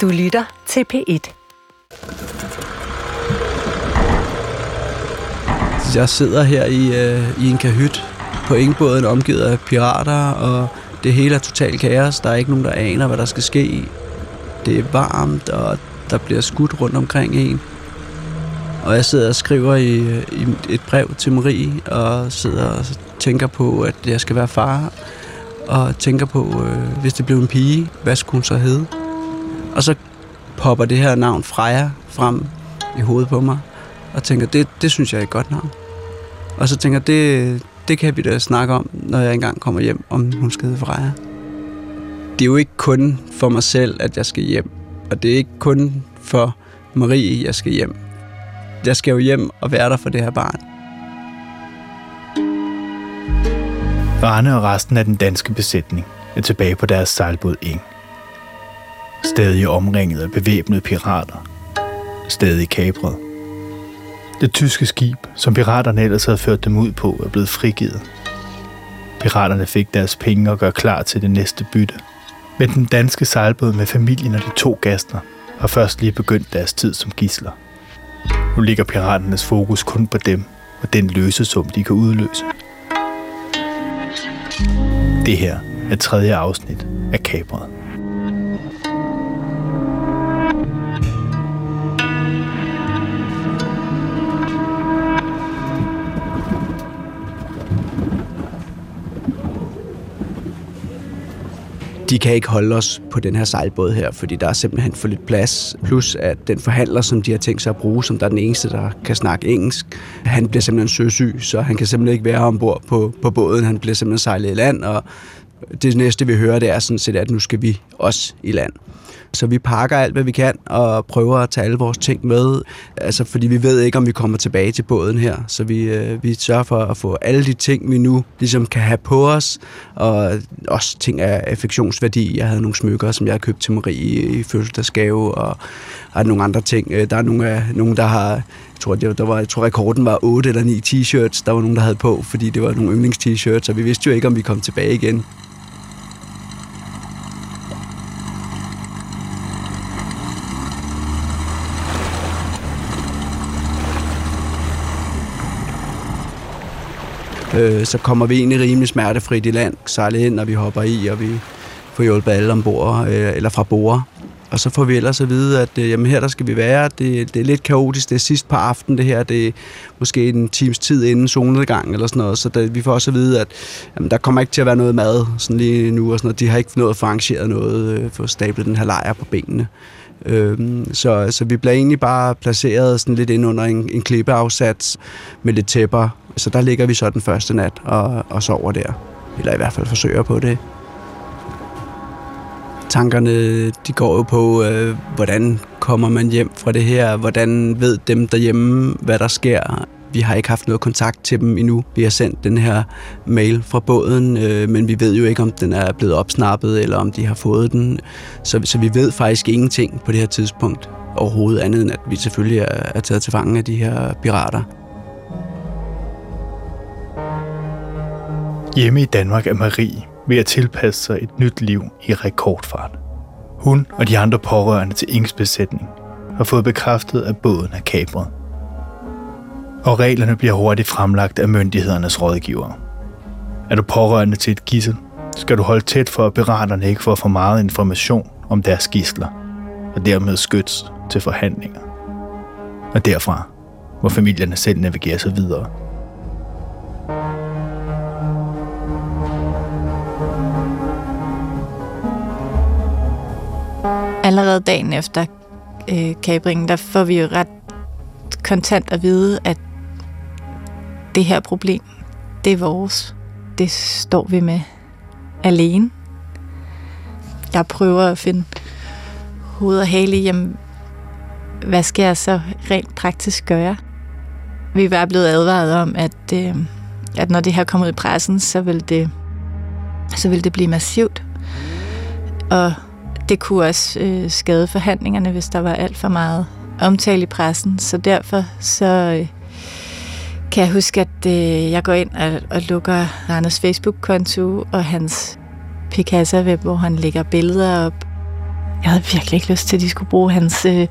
Du lytter til P1. Jeg sidder her i, øh, i en kahyt på Ingebåden, omgivet af pirater, og det hele er totalt kaos. Der er ikke nogen, der aner, hvad der skal ske. Det er varmt, og der bliver skudt rundt omkring en. Og jeg sidder og skriver i, øh, i et brev til Marie, og sidder og tænker på, at jeg skal være far, og tænker på, øh, hvis det blev en pige, hvad skulle hun så hedde? Og så popper det her navn Freja frem i hovedet på mig, og tænker, det, det synes jeg er et godt navn. Og så tænker det, det kan vi da snakke om, når jeg engang kommer hjem, om hun skal hedde Freja. Det er jo ikke kun for mig selv, at jeg skal hjem. Og det er ikke kun for Marie, jeg skal hjem. Jeg skal jo hjem og være der for det her barn. Rane og resten af den danske besætning er tilbage på deres sejlbåd Ing. Stadig omringet af bevæbnede pirater. Stadig kabret. Det tyske skib, som piraterne ellers havde ført dem ud på, er blevet frigivet. Piraterne fik deres penge og gør klar til det næste bytte. Men den danske sejlbåd med familien og de to gaster har først lige begyndt deres tid som gisler. Nu ligger piraternes fokus kun på dem og den løsesum, de kan udløse. Det her er tredje afsnit af Kabret. De kan ikke holde os på den her sejlbåd her, fordi der er simpelthen for lidt plads. Plus at den forhandler, som de har tænkt sig at bruge, som der er den eneste, der kan snakke engelsk, han bliver simpelthen søsyg, så han kan simpelthen ikke være ombord på, på båden. Han bliver simpelthen sejlet i land, og det næste, vi hører, det er sådan set, at nu skal vi også i land. Så vi pakker alt, hvad vi kan, og prøver at tage alle vores ting med. Altså, fordi vi ved ikke, om vi kommer tilbage til båden her. Så vi, øh, vi sørger for at få alle de ting, vi nu ligesom kan have på os. Og også ting af affektionsværdi. Jeg havde nogle smykker, som jeg har købt til Marie i fødselsdagsgave, og har nogle andre ting. Øh, der er nogle, af, nogle der har jeg tror, det var, der var, jeg tror, rekorden var 8 eller 9 t-shirts, der var nogen, der havde på, fordi det var nogle yndlings-t-shirts, og vi vidste jo ikke, om vi kom tilbage igen. Øh, så kommer vi egentlig rimelig smertefrit i land, sejler ind, når vi hopper i, og vi får hjulpet alle ombord, øh, eller fra bord. Og så får vi ellers at vide, at øh, jamen her der skal vi være. Det, det er lidt kaotisk. Det er sidst på aftenen det her. Det er måske en times tid inden solnedgang eller sådan noget. Så der, vi får også at vide, at jamen, der kommer ikke til at være noget mad sådan lige nu. Og sådan noget. De har ikke nået at få arrangeret noget øh, for at stable den her lejr på benene. Øhm, så, så vi bliver egentlig bare placeret sådan lidt ind under en, en klippeafsats med lidt tæpper. Så der ligger vi så den første nat og, og sover der. Eller i hvert fald forsøger på det. Tankerne de går jo på, øh, hvordan kommer man hjem fra det her? Hvordan ved dem derhjemme, hvad der sker? Vi har ikke haft noget kontakt til dem endnu. Vi har sendt den her mail fra båden, øh, men vi ved jo ikke, om den er blevet opsnappet, eller om de har fået den. Så, så vi ved faktisk ingenting på det her tidspunkt overhovedet, andet end at vi selvfølgelig er, er taget til fange af de her pirater. Hjemme i Danmark er Marie ved at tilpasse sig et nyt liv i rekordfart. Hun og de andre pårørende til Inges besætning har fået bekræftet, at båden er kapret. og reglerne bliver hurtigt fremlagt af myndighedernes rådgivere. Er du pårørende til et gissel, skal du holde tæt for, at piraterne ikke får for meget information om deres gisler, og dermed skyts til forhandlinger. Og derfra må familierne selv navigere sig videre. Allerede dagen efter øh, kabringen, der får vi jo ret kontant at vide, at det her problem, det er vores. Det står vi med alene. Jeg prøver at finde hoved og hale i, jamen, hvad skal jeg så rent praktisk gøre? Vi var blevet advaret om, at, øh, at når det her kommer ud i pressen, så vil det, så vil det blive massivt. Og det kunne også øh, skade forhandlingerne, hvis der var alt for meget omtale i pressen. Så derfor så øh, kan jeg huske, at øh, jeg går ind og, og lukker Randers Facebook-konto og hans Picasa-web, hvor han lægger billeder op. Jeg havde virkelig ikke lyst til, at de skulle bruge hans øh,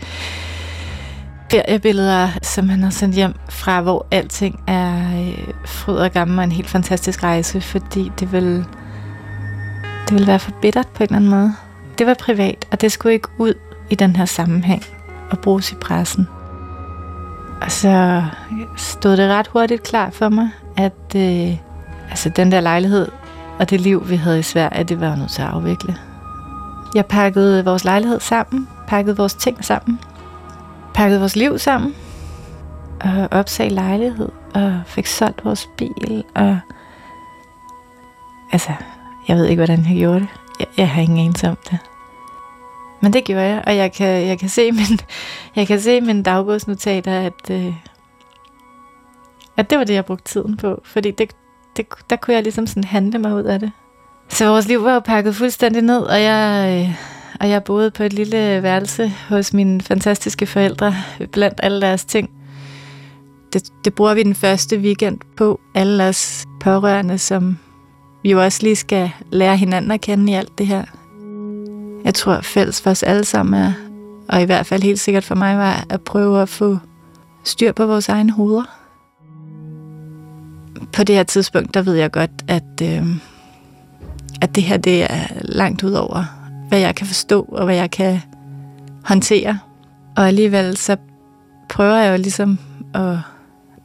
feriebilleder, som han har sendt hjem fra, hvor alting er øh, fryd og gammel og en helt fantastisk rejse, fordi det vil, det vil være for bittert på en eller anden måde. Det var privat, og det skulle ikke ud i den her sammenhæng og bruges i pressen. Og så stod det ret hurtigt klar for mig, at øh, altså den der lejlighed og det liv, vi havde i Sverige, det var jeg nødt til at afvikle. Jeg pakkede vores lejlighed sammen, pakkede vores ting sammen, pakkede vores liv sammen, og opsag lejlighed, og fik solgt vores bil, og altså, jeg ved ikke, hvordan jeg gjorde det. Jeg, jeg har ingen anelse om det. Men det gjorde jeg, og jeg kan, jeg kan se min, jeg kan se min dagbogsnotater, at, øh, at det var det, jeg brugte tiden på. Fordi det, det, der kunne jeg ligesom sådan handle mig ud af det. Så vores liv var jo pakket fuldstændig ned, og jeg, øh, og jeg boede på et lille værelse hos mine fantastiske forældre, blandt alle deres ting. Det, det bruger vi den første weekend på, alle os pårørende, som vi jo også lige skal lære hinanden at kende i alt det her. Jeg tror fælles for os alle sammen er, og i hvert fald helt sikkert for mig, var at prøve at få styr på vores egne hoveder. På det her tidspunkt, der ved jeg godt, at, øh, at det her det er langt ud over, hvad jeg kan forstå og hvad jeg kan håndtere. Og alligevel så prøver jeg jo ligesom at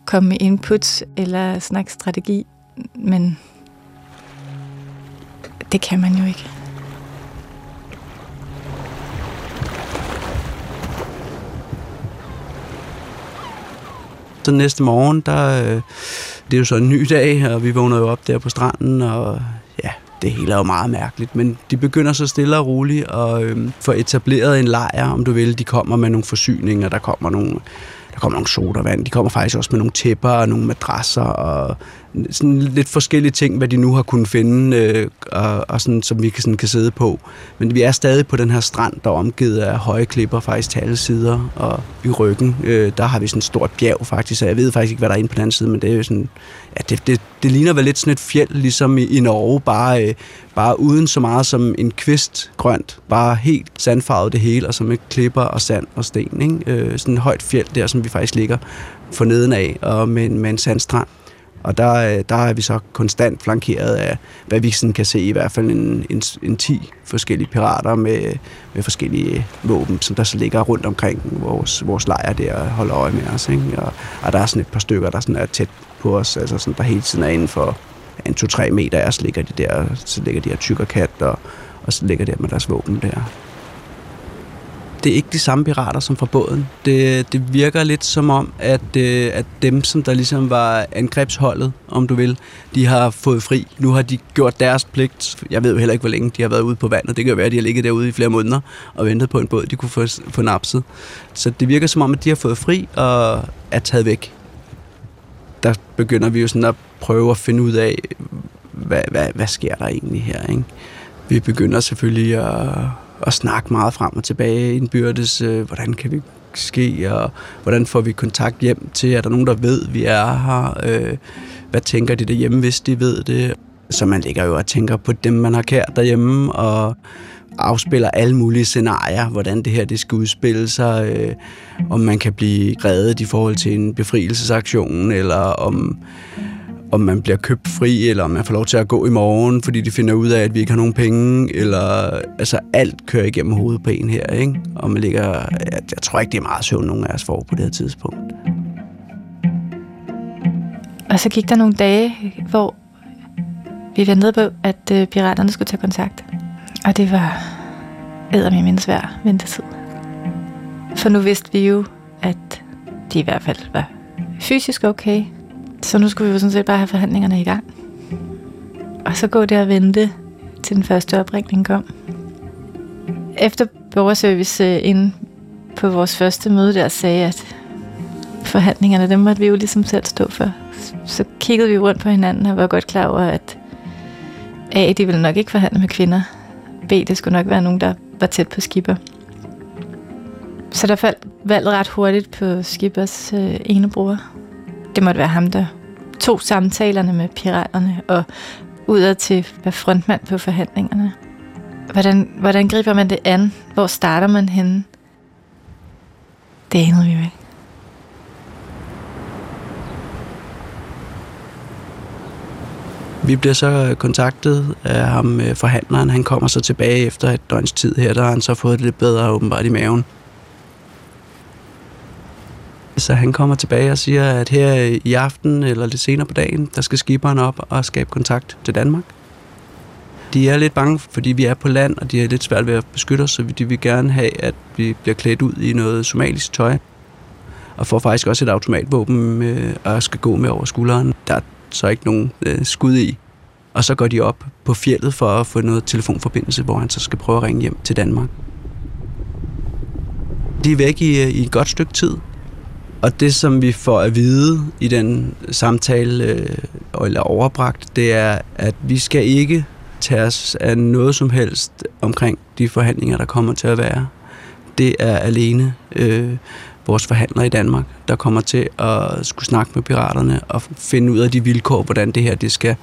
komme med inputs eller snakke strategi, men det kan man jo ikke. Så næste morgen, der, øh, det er jo så en ny dag, og vi vågner jo op der på stranden, og ja, det hele er jo meget mærkeligt, men de begynder så stille og roligt at øh, få etableret en lejr, om du vil. De kommer med nogle forsyninger, der kommer nogle, der kommer nogle sodavand, de kommer faktisk også med nogle tæpper og nogle madrasser og sådan lidt forskellige ting, hvad de nu har kunnet finde, øh, og, og sådan, som vi kan, sådan, kan sidde på. Men vi er stadig på den her strand, der er omgivet af høje klipper faktisk til alle sider, og i ryggen, øh, der har vi sådan et stort bjerg faktisk, og jeg ved faktisk ikke, hvad der er inde på den anden side, men det er jo sådan, ja, det, det, det ligner vel lidt sådan et fjeld, ligesom i, i Norge, bare, øh, bare uden så meget som en kvist grønt, bare helt sandfarvet det hele, og så med klipper og sand og sten, ikke? Øh, sådan et højt fjeld der, som vi faktisk ligger for neden af, og med, med en sandstrand. Og der, øh, der er vi så konstant flankeret af, hvad vi sådan kan se, i hvert fald en, en, en 10 forskellige pirater med, med forskellige våben, som der så ligger rundt omkring vores, vores lejr der og holder øje med os. Ikke? Og, og der er sådan et par stykker, der sådan er tæt på os, altså sådan, der hele tiden er inden for en 2-3 meter, og så ligger de der, så ligger de her tykkerkat, og, og så ligger der med deres våben der det er ikke de samme pirater som fra båden. Det, det virker lidt som om, at, øh, at dem, som der ligesom var angrebsholdet, om du vil, de har fået fri. Nu har de gjort deres pligt. Jeg ved jo heller ikke, hvor længe de har været ude på vandet. Det kan jo være, at de har ligget derude i flere måneder og ventet på en båd, de kunne få, få napset. Så det virker som om, at de har fået fri og er taget væk. Der begynder vi jo sådan at prøve at finde ud af, hvad, hvad, hvad sker der egentlig her, ikke? Vi begynder selvfølgelig at at snakke meget frem og tilbage indbyrdes. Øh, hvordan kan vi ske, og hvordan får vi kontakt hjem til, er der nogen, der ved, vi er her? Øh, hvad tænker de derhjemme, hvis de ved det? Så man ligger jo og tænker på dem, man har kært derhjemme, og afspiller alle mulige scenarier, hvordan det her det skal udspille sig, øh, om man kan blive reddet i forhold til en befrielsesaktion, eller om om man bliver købt fri, eller om man får lov til at gå i morgen, fordi de finder ud af, at vi ikke har nogen penge, eller altså alt kører igennem hovedet på en her, ikke? Og man ligger, jeg, jeg tror ikke, det er meget søvn, nogen af os får på det her tidspunkt. Og så gik der nogle dage, hvor vi ventede på, at øh, piraterne skulle tage kontakt. Og det var æder min svær ventetid. For nu vidste vi jo, at de i hvert fald var fysisk okay, så nu skulle vi jo sådan set bare have forhandlingerne i gang. Og så gå der og vente, til den første opringning kom. Efter borgerservice øh, ind på vores første møde der sagde, at forhandlingerne, dem måtte vi jo ligesom selv stå for. Så kiggede vi rundt på hinanden og var godt klar over, at A, de ville nok ikke forhandle med kvinder. B, det skulle nok være nogen, der var tæt på skipper. Så der faldt valget ret hurtigt på Skippers øh, ene bror, det måtte være ham, der tog samtalerne med piraterne og udad til være frontmand på forhandlingerne. hvordan, hvordan griber man det an? Hvor starter man henne? Det anede vi jo ikke. Vi bliver så øh, kontaktet af ham, øh, forhandleren. Han kommer så tilbage efter et døgns tid her, der har han så fået det lidt bedre åbenbart i maven. Så han kommer tilbage og siger, at her i aften eller lidt senere på dagen, der skal skiberen op og skabe kontakt til Danmark. De er lidt bange, fordi vi er på land, og de er lidt svært ved at beskytte os, så de vil gerne have, at vi bliver klædt ud i noget somalisk tøj. Og får faktisk også et automatvåben øh, og skal gå med over skulderen. Der er så ikke nogen øh, skud i. Og så går de op på fjellet for at få noget telefonforbindelse, hvor han så skal prøve at ringe hjem til Danmark. De er væk i, øh, i et godt stykke tid, og det, som vi får at vide i den samtale, øh, eller overbragt, det er, at vi skal ikke tage os af noget som helst omkring de forhandlinger, der kommer til at være. Det er alene øh, vores forhandlere i Danmark, der kommer til at skulle snakke med piraterne og finde ud af de vilkår, hvordan det her det skal,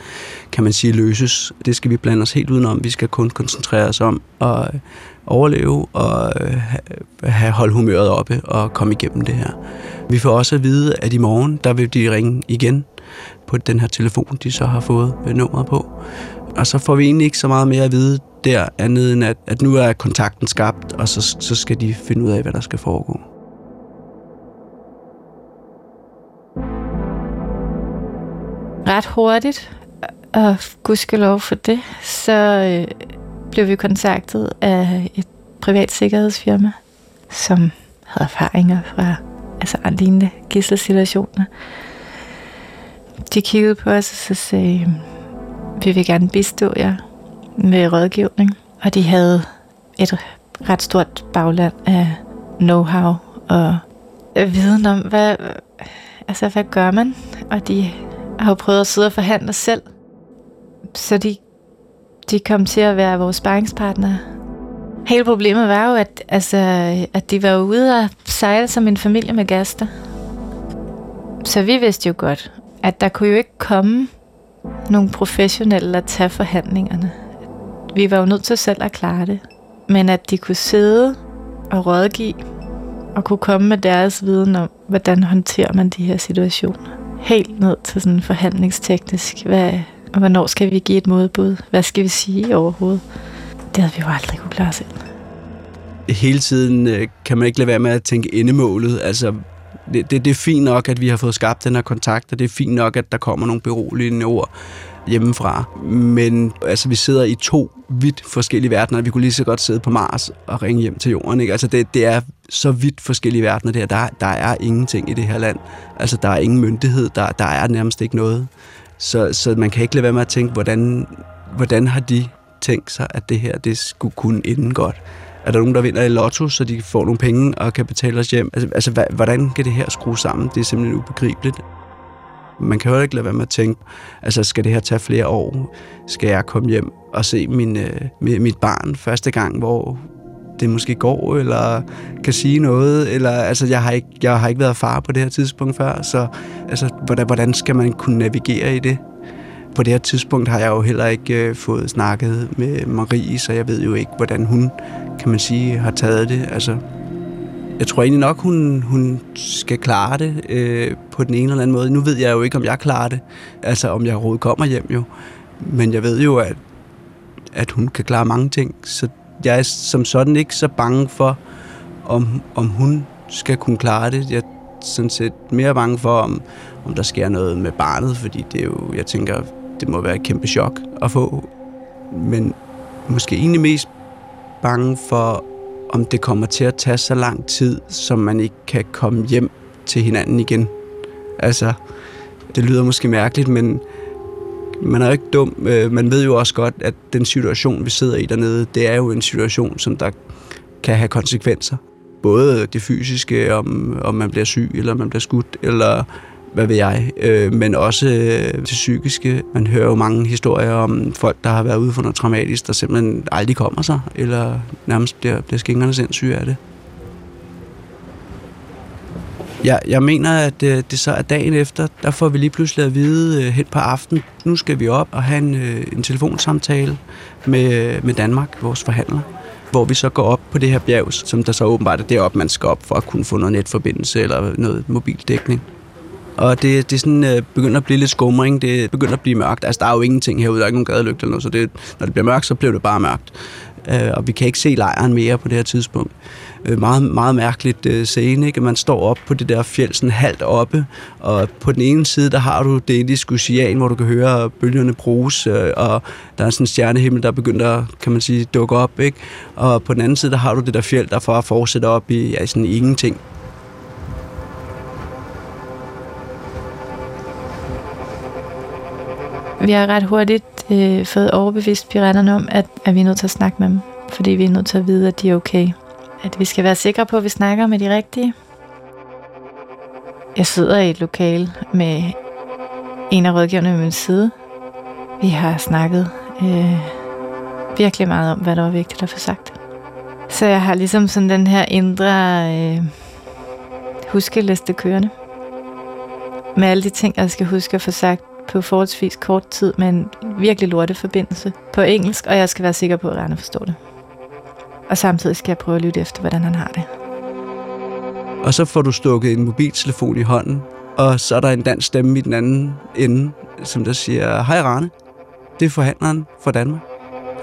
kan man sige, løses. Det skal vi blande os helt udenom. Vi skal kun koncentrere os om at overleve og have holdt humøret oppe og komme igennem det her. Vi får også at vide, at i morgen, der vil de ringe igen på den her telefon, de så har fået nummeret på. Og så får vi egentlig ikke så meget mere at vide der, andet end at, at nu er kontakten skabt, og så, så skal de finde ud af, hvad der skal foregå. Ret hurtigt, og gudskelov for det, så øh, blev vi kontaktet af et privat sikkerhedsfirma, som havde erfaringer fra altså lignende gisselsituationer. De kiggede på os og så sagde, øhm, vi vil gerne bistå jer med rådgivning. Og de havde et ret stort bagland af know-how og viden om, hvad, altså, hvad gør man? Og de har jo prøvet at sidde og forhandle selv. Så de, de kom til at være vores sparringspartnere. Hele problemet var jo, at, altså, at de var ude og sejle som en familie med gaster. Så vi vidste jo godt, at der kunne jo ikke komme nogle professionelle at tage forhandlingerne. Vi var jo nødt til selv at klare det. Men at de kunne sidde og rådgive og kunne komme med deres viden om, hvordan håndterer man de her situationer. Helt ned til sådan forhandlingsteknisk. Hvad, hvornår skal vi give et modbud? Hvad skal vi sige overhovedet? Det havde vi jo aldrig kunne klare selv. Hele tiden øh, kan man ikke lade være med at tænke endemålet. Altså, det, det, det er fint nok, at vi har fået skabt den her kontakt, og det er fint nok, at der kommer nogle beroligende ord hjemmefra. Men altså, vi sidder i to vidt forskellige verdener. Vi kunne lige så godt sidde på Mars og ringe hjem til jorden. Ikke? Altså, det, det er så vidt forskellige verdener der. der. Der er ingenting i det her land. Altså, der er ingen myndighed. Der, der er nærmest ikke noget. Så, så man kan ikke lade være med at tænke, hvordan, hvordan har de tænkt sig, at det her det skulle kunne ende godt? Er der nogen, der vinder i lotto, så de får nogle penge og kan betale os hjem? Altså, altså hvordan kan det her skrue sammen? Det er simpelthen ubegribeligt. Man kan jo ikke lade være med at tænke, altså skal det her tage flere år? Skal jeg komme hjem og se min, øh, mit barn første gang, hvor det måske går, eller kan sige noget, eller altså jeg har ikke, jeg har ikke været far på det her tidspunkt før, så altså, hvordan, hvordan skal man kunne navigere i det? På det her tidspunkt har jeg jo heller ikke øh, fået snakket med Marie, så jeg ved jo ikke, hvordan hun, kan man sige, har taget det. Altså, jeg tror egentlig nok, hun, hun skal klare det øh, på den ene eller anden måde. Nu ved jeg jo ikke, om jeg klarer det. Altså, om jeg overhovedet kommer hjem jo. Men jeg ved jo, at, at hun kan klare mange ting. Så jeg er som sådan ikke så bange for, om, om hun skal kunne klare det. Jeg er sådan set mere bange for, om, om der sker noget med barnet, fordi det er jo, jeg tænker, det må være et kæmpe chok at få. Men måske egentlig mest bange for, om det kommer til at tage så lang tid, som man ikke kan komme hjem til hinanden igen. Altså, det lyder måske mærkeligt, men man er jo ikke dum. Øh, man ved jo også godt, at den situation, vi sidder i dernede, det er jo en situation, som der kan have konsekvenser. Både det fysiske, om, om man bliver syg, eller man bliver skudt, eller hvad ved jeg, øh, men også øh, det psykiske. Man hører jo mange historier om folk, der har været ude for noget traumatisk, der simpelthen aldrig kommer sig, eller nærmest bliver, bliver skængerne sindssyge af det. Jeg, jeg mener, at øh, det så er dagen efter, der får vi lige pludselig at vide øh, hen på aften, nu skal vi op og have en, øh, en telefonsamtale med, med Danmark, vores forhandler, hvor vi så går op på det her bjerg, som der så åbenbart er deroppe, man skal op for at kunne få noget netforbindelse eller noget mobildækning. Og det, det er sådan, øh, begynder at blive lidt skumring, det begynder at blive mørkt. Altså, der er jo ingenting herude, der er ikke nogen gadelygte eller noget, så det, når det bliver mørkt, så bliver det bare mørkt. Øh, og vi kan ikke se lejren mere på det her tidspunkt. Øh, meget, meget mærkeligt øh, scene, ikke? Man står op på det der fjeld, sådan halvt oppe, og på den ene side, der har du det indiske ocean, hvor du kan høre bølgerne bruges, øh, og der er sådan en stjernehimmel, der begynder at, kan man sige, dukke op, ikke? Og på den anden side, der har du det der fjeld, der får fortsætte op i ja, sådan ingenting. Vi har ret hurtigt øh, fået overbevist piraterne om, at, at vi er nødt til at snakke med dem, fordi vi er nødt til at vide, at de er okay. At vi skal være sikre på, at vi snakker med de rigtige. Jeg sidder i et lokal med en af rådgiverne ved min side. Vi har snakket øh, virkelig meget om, hvad der var vigtigt at få sagt. Så jeg har ligesom sådan den her indre øh, huskeliste kørende. Med alle de ting, jeg skal huske at få sagt på forholdsvis kort tid med en virkelig lorte forbindelse på engelsk, og jeg skal være sikker på, at Rane forstår det. Og samtidig skal jeg prøve at lytte efter, hvordan han har det. Og så får du stukket en mobiltelefon i hånden, og så er der en dansk stemme i den anden ende, som der siger, hej Rane, det er forhandleren fra Danmark.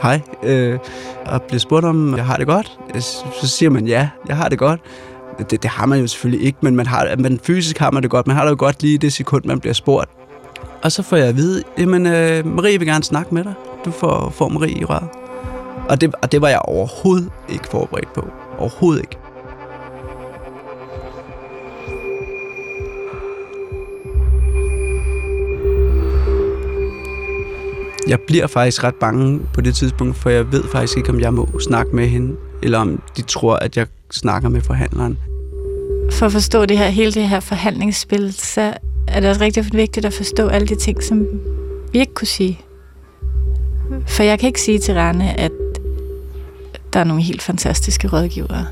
Hej, øh, og bliver spurgt om, jeg har det godt. Øh, så siger man, ja, jeg har det godt. Det, det har man jo selvfølgelig ikke, men man har, man fysisk har man det godt. Man har det jo godt lige det sekund, man bliver spurgt. Og så får jeg at vide, jamen øh, Marie vil gerne snakke med dig. Du får, får Marie i røret. Og det, og det var jeg overhovedet ikke forberedt på. Overhovedet ikke. Jeg bliver faktisk ret bange på det tidspunkt, for jeg ved faktisk ikke, om jeg må snakke med hende, eller om de tror, at jeg snakker med forhandleren. For at forstå det her, hele det her forhandlingsspil, så er det også rigtig vigtigt at forstå alle de ting, som vi ikke kunne sige. For jeg kan ikke sige til Rane, at der er nogle helt fantastiske rådgivere,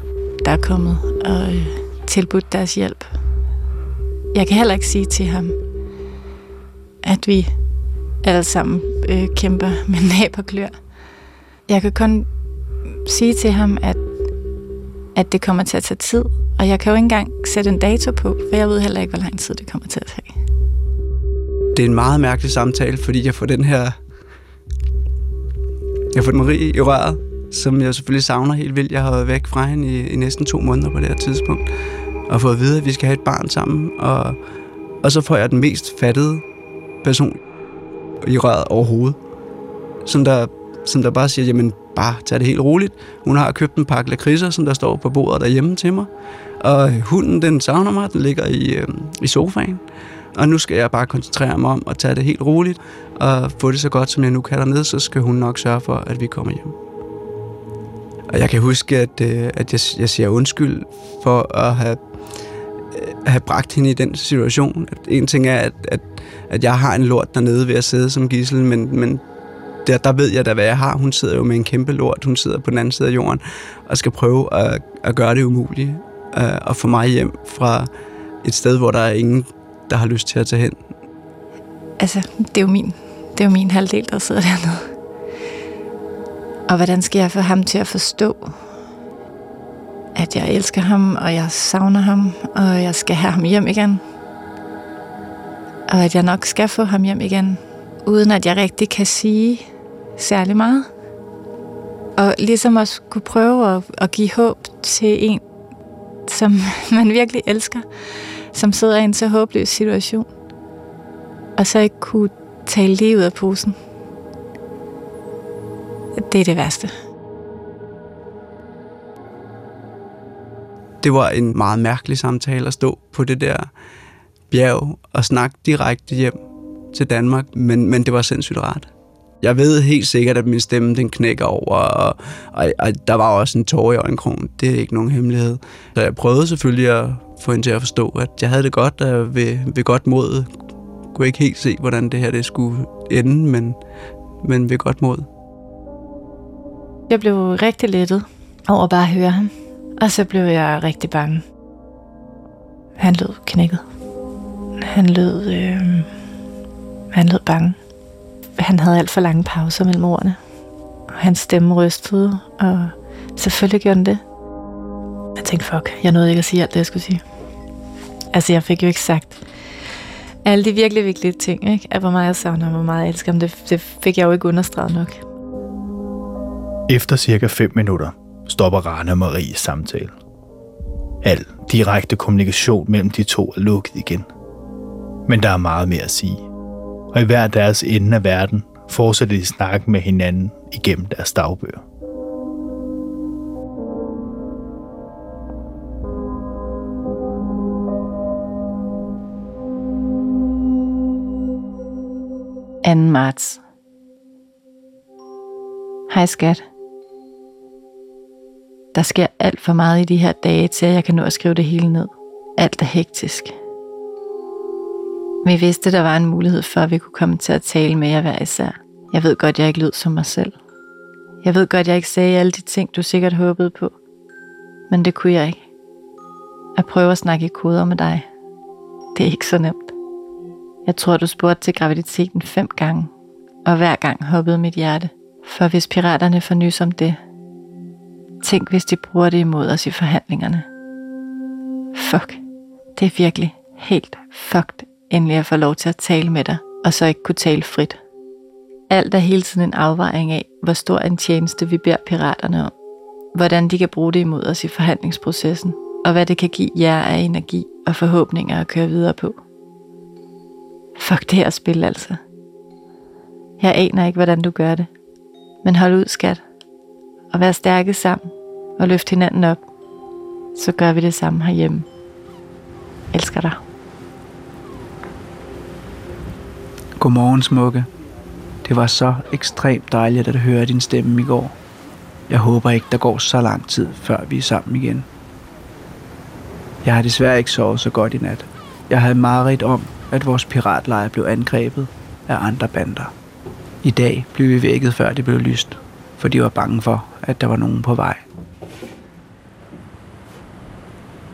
der er kommet og øh, tilbudt deres hjælp. Jeg kan heller ikke sige til ham, at vi alle sammen øh, kæmper med næb og klør. Jeg kan kun sige til ham, at, at det kommer til at tage tid, og jeg kan jo ikke engang sætte en dato på, for jeg ved heller ikke, hvor lang tid det kommer til at tage. Det er en meget mærkelig samtale, fordi jeg får den her... Jeg får Marie i røret, som jeg selvfølgelig savner helt vildt. Jeg har været væk fra hende i, i næsten to måneder på det her tidspunkt, og fået at vide, at vi skal have et barn sammen, og, og så får jeg den mest fattede person i røret overhovedet, som der, som der bare siger, jamen bare tag det helt roligt. Hun har købt en pakke lakridser, som der står på bordet derhjemme til mig, og øh, hunden, den savner mig, den ligger i, øh, i sofaen. Og nu skal jeg bare koncentrere mig om at tage det helt roligt, og få det så godt, som jeg nu kan dernede, så skal hun nok sørge for, at vi kommer hjem. Og jeg kan huske, at, øh, at jeg, jeg siger undskyld for at have, øh, have bragt hende i den situation. At en ting er, at, at, at jeg har en lort dernede ved at sidde som gissel, men, men der, der ved jeg da, hvad jeg har. Hun sidder jo med en kæmpe lort. Hun sidder på den anden side af jorden og skal prøve at, at gøre det umulige. Øh, og få mig hjem fra et sted, hvor der er ingen, der har lyst til at tage hen. Altså, det er jo min, det er jo min halvdel, der sidder dernede. Og hvordan skal jeg få ham til at forstå, at jeg elsker ham, og jeg savner ham, og jeg skal have ham hjem igen? Og at jeg nok skal få ham hjem igen, uden at jeg rigtig kan sige særlig meget. Og ligesom også kunne prøve at, at give håb til en, som man virkelig elsker, som sidder i en så håbløs situation, og så ikke kunne tale lige ud af posen. Det er det værste. Det var en meget mærkelig samtale at stå på det der bjerg og snakke direkte hjem til Danmark, men, men det var sindssygt rart. Jeg ved helt sikkert, at min stemme den knækker over, og, og, og der var også en tår i øjenkrogen. Det er ikke nogen hemmelighed. Så jeg prøvede selvfølgelig at få hende til at forstå, at jeg havde det godt og ved, ved godt mod. kunne ikke helt se, hvordan det her det skulle ende, men, men ved godt mod. Jeg blev rigtig lettet over bare at høre ham. Og så blev jeg rigtig bange. Han lød knækket. Han lød, øh, han lød bange. Han havde alt for lange pauser mellem ordene. Og hans stemme rystede, og selvfølgelig gjorde den det. Jeg tænkte, fuck, jeg nåede ikke at sige alt det, jeg skulle sige. Altså, jeg fik jo ikke sagt alle de virkelig vigtige ting, ikke? At hvor meget jeg savner og hvor meget jeg elsker ham, det, det fik jeg jo ikke understreget nok. Efter cirka 5 minutter stopper Rane og Marie samtale. Al direkte kommunikation mellem de to er lukket igen. Men der er meget mere at sige. Og i hver deres ende af verden fortsatte de snakken med hinanden igennem deres dagbøger. Anden marts. Hej skat. Der sker alt for meget i de her dage til, at jeg kan nå at skrive det hele ned. Alt er hektisk. Vi vidste, der var en mulighed for, at vi kunne komme til at tale med jer hver især. Jeg ved godt, jeg ikke lød som mig selv. Jeg ved godt, jeg ikke sagde alle de ting, du sikkert håbede på. Men det kunne jeg ikke. At prøve at snakke i koder med dig. Det er ikke så nemt. Jeg tror, du spurgte til graviditeten fem gange, og hver gang hoppede mit hjerte. For hvis piraterne får nys om det, tænk hvis de bruger det imod os i forhandlingerne. Fuck, det er virkelig helt fucked endelig at få lov til at tale med dig, og så ikke kunne tale frit. Alt er hele tiden en afvejning af, hvor stor en tjeneste vi beder piraterne om, hvordan de kan bruge det imod os i forhandlingsprocessen, og hvad det kan give jer af energi og forhåbninger at køre videre på. Fuck det her spil altså. Jeg aner ikke, hvordan du gør det. Men hold ud, skat. Og vær stærke sammen. Og løft hinanden op. Så gør vi det samme herhjemme. Elsker dig. Godmorgen, smukke. Det var så ekstremt dejligt at høre din stemme i går. Jeg håber ikke, der går så lang tid, før vi er sammen igen. Jeg har desværre ikke sovet så godt i nat. Jeg havde mareridt om, at vores piratlejr blev angrebet af andre bander. I dag blev vi vækket, før det blev lyst, for de var bange for, at der var nogen på vej.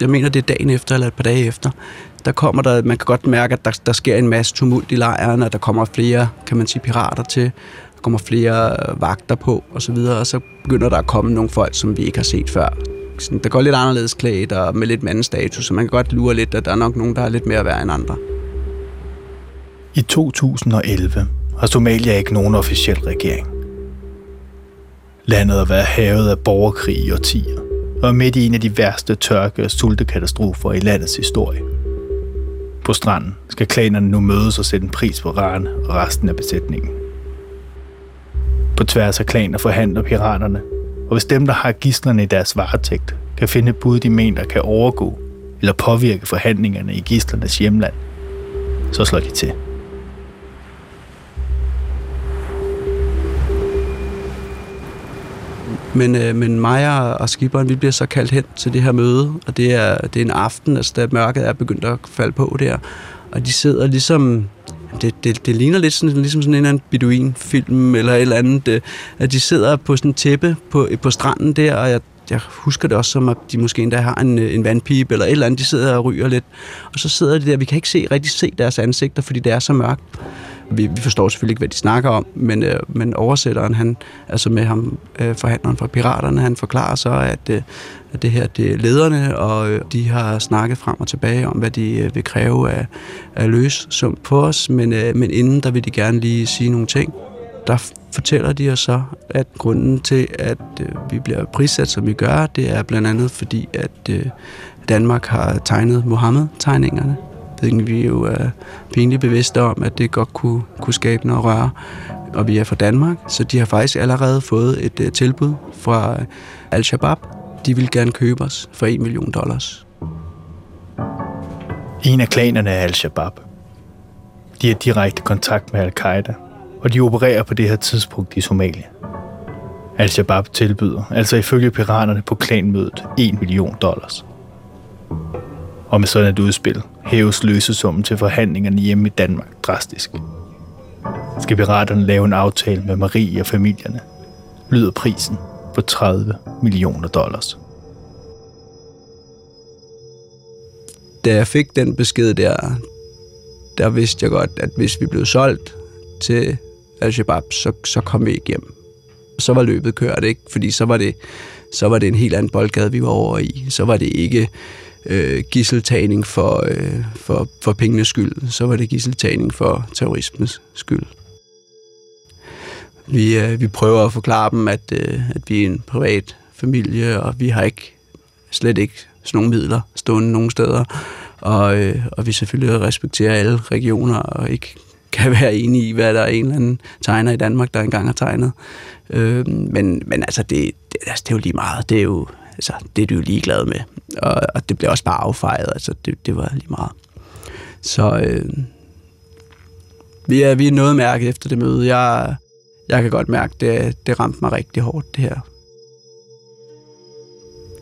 Jeg mener, det er dagen efter eller et par dage efter. Der kommer der, man kan godt mærke, at der, der sker en masse tumult i lejren, og der kommer flere, kan man sige, pirater til. Der kommer flere øh, vagter på, og så videre, og så begynder der at komme nogle folk, som vi ikke har set før. Sådan, der går lidt anderledes klædt og med lidt mandstatus, så man kan godt lure lidt, at der er nok nogen, der er lidt mere værd end andre. I 2011 har Somalia ikke nogen officiel regering. Landet har været havet af borgerkrig i årtier, og midt i en af de værste tørke- og sultekatastrofer i landets historie. På stranden skal klanerne nu mødes og sætte en pris på Raren og resten af besætningen. På tværs af klaner forhandler piraterne, og hvis dem, der har gislerne i deres varetægt, kan finde et bud, de mener kan overgå eller påvirke forhandlingerne i gislernes hjemland, så slår de til. Men, øh, men mig og skiberen, vi bliver så kaldt hen til det her møde, og det er, det er en aften, altså da mørket er begyndt at falde på der. Og de sidder ligesom, det, det, det ligner lidt sådan, ligesom sådan en eller anden beduin-film eller et eller andet, det, at de sidder på sådan en tæppe på, på stranden der, og jeg, jeg husker det også som, at de måske endda har en, øh, en vandpipe eller et eller andet, de sidder og ryger lidt. Og så sidder de der, vi kan ikke se, rigtig se deres ansigter, fordi det er så mørkt. Vi, vi forstår selvfølgelig ikke, hvad de snakker om, men, øh, men oversætteren, han, altså med ham, øh, forhandleren fra Piraterne, han forklarer så, at, øh, at det her det er lederne, og øh, de har snakket frem og tilbage om, hvad de øh, vil kræve af, af løs sum på os, men, øh, men inden der vil de gerne lige sige nogle ting. Der fortæller de os så, at grunden til, at øh, vi bliver prissat, som vi gør, det er blandt andet fordi, at øh, Danmark har tegnet Mohammed-tegningerne vi er jo er pinligt bevidste om, at det godt kunne, kunne skabe noget røre. Og vi er fra Danmark, så de har faktisk allerede fået et uh, tilbud fra øh, Al-Shabaab. De vil gerne købe os for 1 million dollars. En af klanerne er Al-Shabaab. De har direkte kontakt med Al-Qaida, og de opererer på det her tidspunkt i Somalia. Al-Shabaab tilbyder, altså ifølge piraterne på klanmødet, 1 million dollars. Og med sådan et udspil hæves løsesummen til forhandlingerne hjemme i Danmark drastisk. Skal piraterne lave en aftale med Marie og familierne, lyder prisen på 30 millioner dollars. da jeg fik den besked der, der vidste jeg godt, at hvis vi blev solgt til Al-Shabaab, så, så kom vi ikke hjem. Så var løbet kørt, ikke? Fordi så var det, så var det en helt anden boldgade, vi var over i. Så var det ikke øh, gisseltagning for, øh, for, for pengenes skyld. Så var det gisseltagning for terrorismens skyld. Vi, øh, vi prøver at forklare dem, at, øh, at vi er en privat familie, og vi har ikke slet ikke sådan nogle midler stående nogen steder. Og, øh, og vi selvfølgelig respekterer alle regioner og ikke kan være enige i, hvad der er en eller anden tegner i Danmark, der engang har tegnet. Øh, men, men altså, det, det, altså, det er jo lige meget. Det er jo, altså, det er du jo ligeglad med. Og, og det blev også bare affejet. Altså, det, det var lige meget. Så øh, vi, er, vi er noget mærket efter det møde. Jeg, jeg kan godt mærke, det, det ramte mig rigtig hårdt, det her.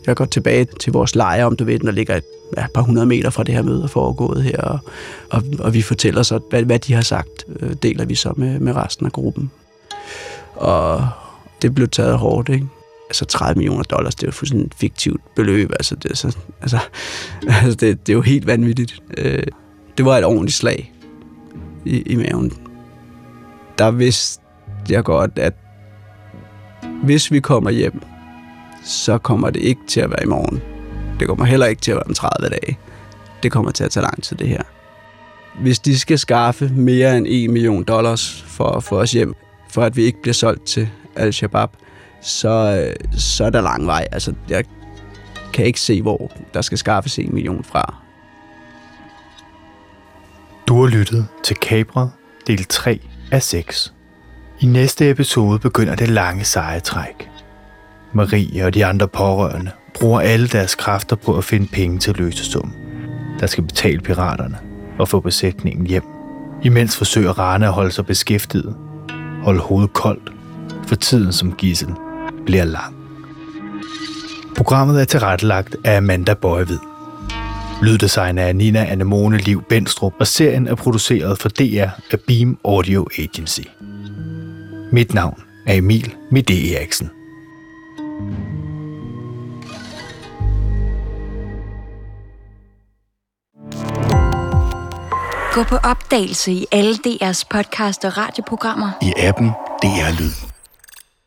Jeg går tilbage til vores lejr, om du ved, der ligger et ja, par hundrede meter fra det her møde foregået her, og, og, og vi fortæller så, hvad, hvad de har sagt, øh, deler vi så med, med resten af gruppen. Og det blev taget hårdt, ikke? Altså 30 millioner dollars, det er jo fuldstændig et fiktivt beløb, altså det, er så, altså, altså det, det er jo helt vanvittigt. Øh, det var et ordentligt slag i, i maven. Der vidste jeg godt, at hvis vi kommer hjem, så kommer det ikke til at være i morgen. Det kommer heller ikke til at være om 30 dage. Det kommer til at tage lang tid, det her. Hvis de skal skaffe mere end 1 million dollars for at få os hjem, for at vi ikke bliver solgt til Al-Shabaab, så, så er der lang vej. Altså, jeg kan ikke se, hvor der skal skaffes en million fra. Du har lyttet til Kabret, del 3 af 6. I næste episode begynder det lange seje træk. Marie og de andre pårørende bruger alle deres kræfter på at finde penge til løsesum, der skal betale piraterne og få besætningen hjem. Imens forsøger Rane at holde sig beskæftiget, holde hovedet koldt, for tiden som gissel bliver lang. Programmet er tilrettelagt af Amanda Bøjvid. Lyddesign er Nina Anemone Liv Benstrup, og serien er produceret for DR af Beam Audio Agency. Mit navn er Emil Mide Eriksen. Gå på opdagelse i alle DR's podcast og radioprogrammer. I appen DR Lyd.